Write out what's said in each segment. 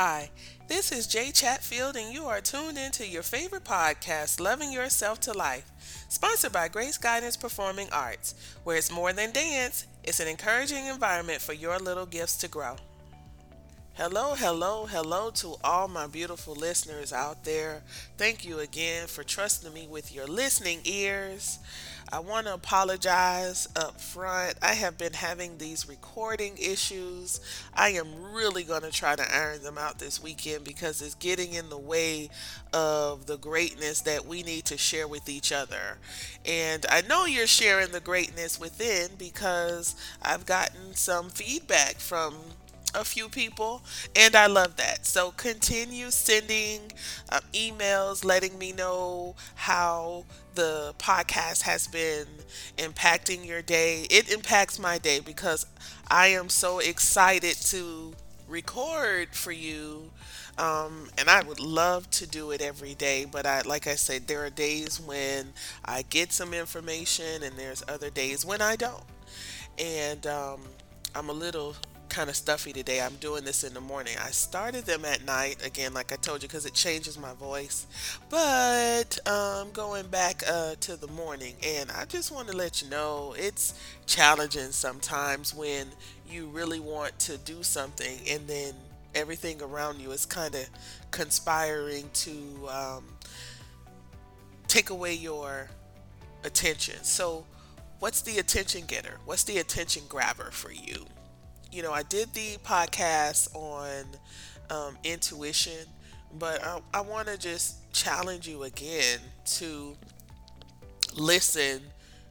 Hi, this is Jay Chatfield, and you are tuned into your favorite podcast, Loving Yourself to Life, sponsored by Grace Guidance Performing Arts, where it's more than dance, it's an encouraging environment for your little gifts to grow. Hello, hello, hello to all my beautiful listeners out there. Thank you again for trusting me with your listening ears. I want to apologize up front. I have been having these recording issues. I am really going to try to iron them out this weekend because it's getting in the way of the greatness that we need to share with each other. And I know you're sharing the greatness within because I've gotten some feedback from a few people, and I love that. So continue sending um, emails letting me know how the podcast has been impacting your day. It impacts my day because I am so excited to record for you. Um, and I would love to do it every day, but I, like I said, there are days when I get some information, and there's other days when I don't. And um, I'm a little kind of stuffy today. I'm doing this in the morning. I started them at night, again, like I told you, because it changes my voice. But um, going back uh, to the morning, and I just want to let you know it's challenging sometimes when you really want to do something and then everything around you is kind of conspiring to um, take away your attention. So, what's the attention getter? What's the attention grabber for you? You know, I did the podcast on um, intuition, but I, I want to just challenge you again to listen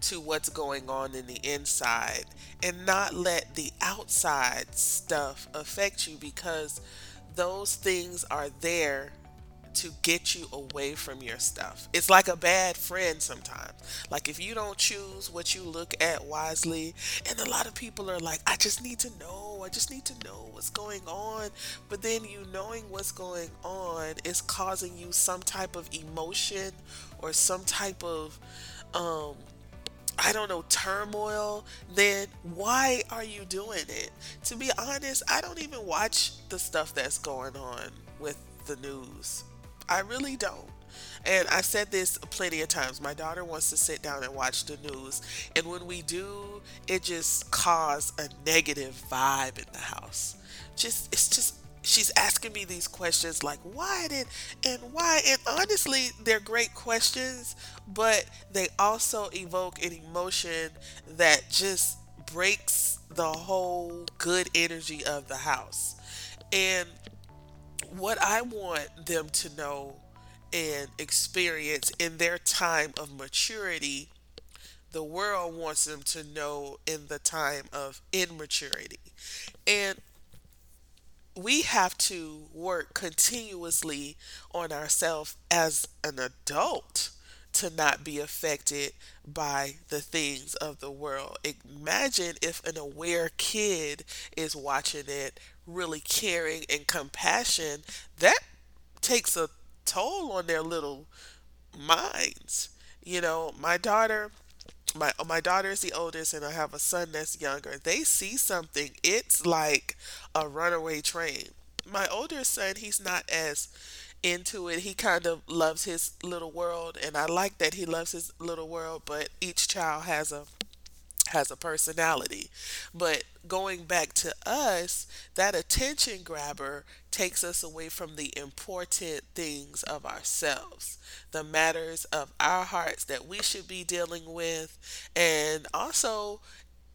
to what's going on in the inside and not let the outside stuff affect you because those things are there to get you away from your stuff. It's like a bad friend sometimes. Like if you don't choose what you look at wisely, and a lot of people are like, I just need to know, I just need to know what's going on. But then you knowing what's going on is causing you some type of emotion or some type of um I don't know, turmoil, then why are you doing it? To be honest, I don't even watch the stuff that's going on with the news. I really don't. And I've said this plenty of times. My daughter wants to sit down and watch the news. And when we do, it just causes a negative vibe in the house. Just it's just she's asking me these questions like why did and why and honestly they're great questions, but they also evoke an emotion that just breaks the whole good energy of the house. And what I want them to know and experience in their time of maturity, the world wants them to know in the time of immaturity. And we have to work continuously on ourselves as an adult to not be affected by the things of the world. Imagine if an aware kid is watching it, really caring and compassion, that takes a toll on their little minds. You know, my daughter my my daughter is the oldest and I have a son that's younger. They see something, it's like a runaway train. My older son, he's not as into it. He kind of loves his little world, and I like that he loves his little world. But each child has a has a personality. But going back to us, that attention grabber takes us away from the important things of ourselves, the matters of our hearts that we should be dealing with, and also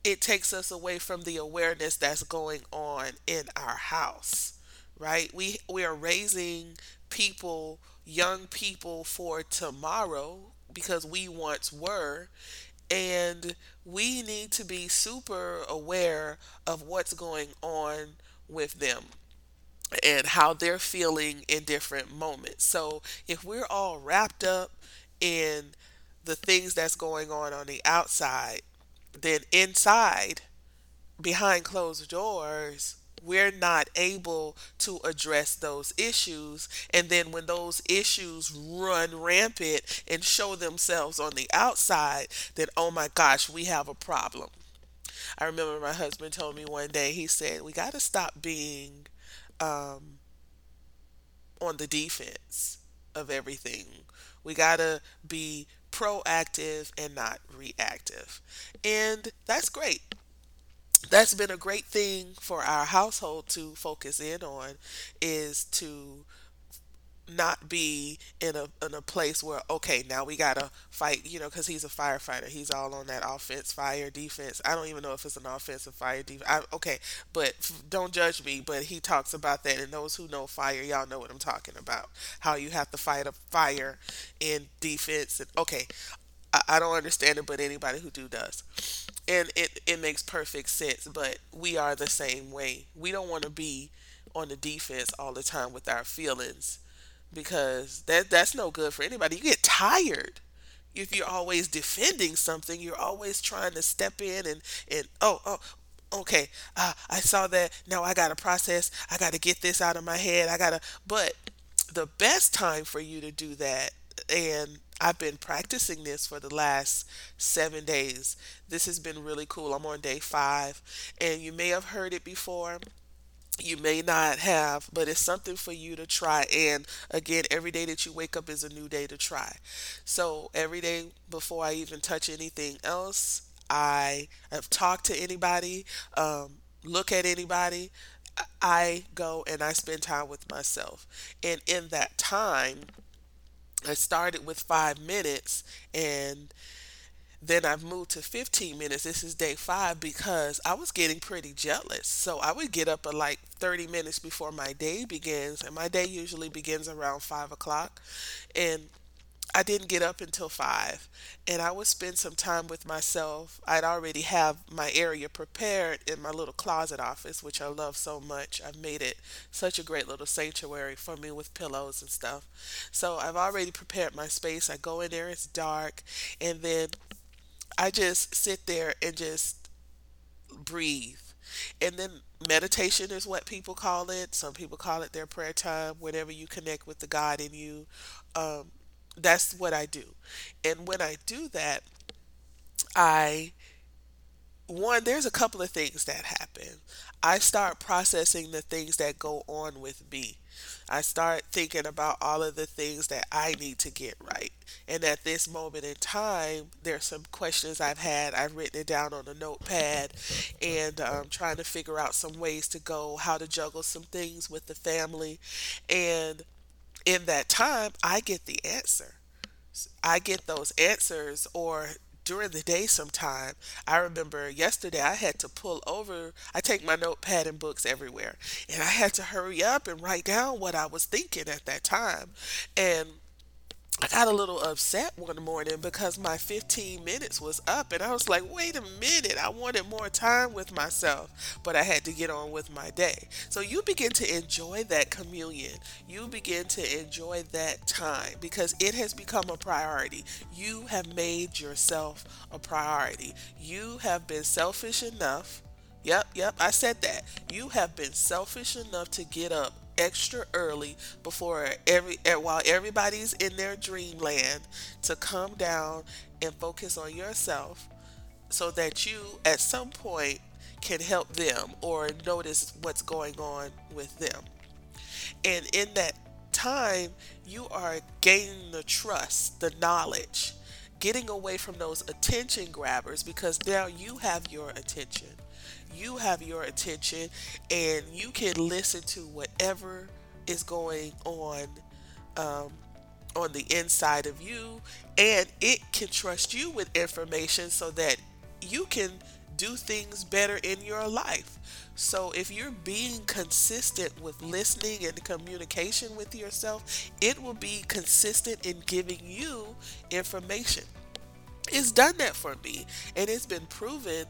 it takes us away from the awareness that's going on in our house right we we are raising people, young people for tomorrow because we once were. And we need to be super aware of what's going on with them and how they're feeling in different moments. So if we're all wrapped up in the things that's going on on the outside, then inside, behind closed doors, we're not able to address those issues. And then when those issues run rampant and show themselves on the outside, then oh my gosh, we have a problem. I remember my husband told me one day, he said, We got to stop being um, on the defense of everything. We got to be proactive and not reactive. And that's great. That's been a great thing for our household to focus in on is to not be in a in a place where okay now we gotta fight you know because he's a firefighter. He's all on that offense fire defense. I don't even know if it's an offensive fire defense okay but don't judge me but he talks about that and those who know fire y'all know what I'm talking about. How you have to fight a fire in defense and okay I, I don't understand it but anybody who do does and it it makes perfect sense but we are the same way we don't want to be on the defense all the time with our feelings because that that's no good for anybody. You get tired if you're always defending something. You're always trying to step in and and oh oh okay uh, I saw that now I gotta process. I gotta get this out of my head. I gotta. But the best time for you to do that and I've been practicing this for the last seven days. This has been really cool. I'm on day five, and you may have heard it before you may not have, but it's something for you to try. And again, every day that you wake up is a new day to try. So every day before I even touch anything else, I have talked to anybody, um, look at anybody. I go and I spend time with myself. And in that time, I started with five minutes and then I've moved to 15 minutes. This is day five because I was getting pretty jealous. So I would get up at like 30 minutes before my day begins, and my day usually begins around five o'clock. And I didn't get up until five, and I would spend some time with myself. I'd already have my area prepared in my little closet office, which I love so much. I've made it such a great little sanctuary for me with pillows and stuff. So I've already prepared my space. I go in there, it's dark, and then I just sit there and just breathe. And then meditation is what people call it. Some people call it their prayer time, whenever you connect with the God in you. Um, that's what I do. And when I do that, I one, there's a couple of things that happen. I start processing the things that go on with me. I start thinking about all of the things that I need to get right. And at this moment in time, there's some questions I've had. I've written it down on a notepad and um, trying to figure out some ways to go, how to juggle some things with the family. And in that time, I get the answer. I get those answers or during the day sometime. I remember yesterday I had to pull over. I take my notepad and books everywhere, and I had to hurry up and write down what I was thinking at that time. And I got a little upset one morning because my 15 minutes was up, and I was like, wait a minute, I wanted more time with myself, but I had to get on with my day. So you begin to enjoy that communion. You begin to enjoy that time because it has become a priority. You have made yourself a priority. You have been selfish enough. Yep, yep, I said that. You have been selfish enough to get up extra early before every eh, while everybody's in their dreamland to come down and focus on yourself so that you at some point can help them or notice what's going on with them. And in that time, you are gaining the trust, the knowledge, getting away from those attention grabbers because now you have your attention. You have your attention and you can listen to whatever is going on um, on the inside of you and it can trust you with information so that you can do things better in your life. So if you're being consistent with listening and communication with yourself, it will be consistent in giving you information. It's done that for me and it's been proven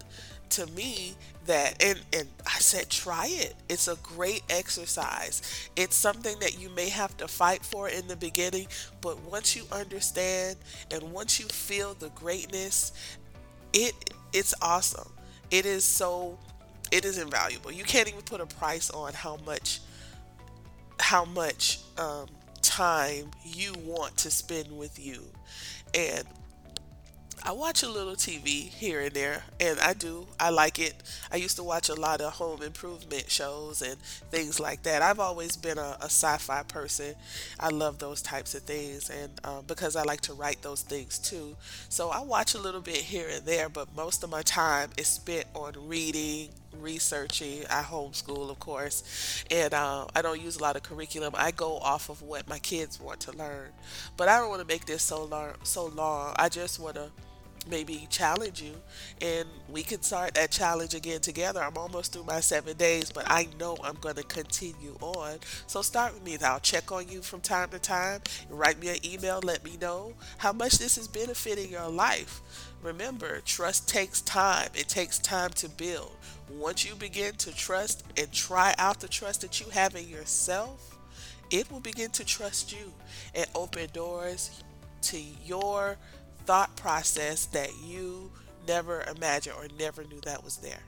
to me that and and I said try it. It's a great exercise. It's something that you may have to fight for in the beginning, but once you understand and once you feel the greatness, it it's awesome. It is so it is invaluable. You can't even put a price on how much how much um, time you want to spend with you. And I watch a little TV here and there, and I do. I like it. I used to watch a lot of home improvement shows and things like that. I've always been a, a sci fi person. I love those types of things, and um, because I like to write those things too. So I watch a little bit here and there, but most of my time is spent on reading, researching. I homeschool, of course, and uh, I don't use a lot of curriculum. I go off of what my kids want to learn. But I don't want to make this so long. So long. I just want to maybe challenge you and we can start that challenge again together. I'm almost through my seven days, but I know I'm going to continue on. So start with me. I'll check on you from time to time. Write me an email. Let me know how much this is benefiting your life. Remember, trust takes time. It takes time to build. Once you begin to trust and try out the trust that you have in yourself, it will begin to trust you and open doors to your thought process that you never imagined or never knew that was there.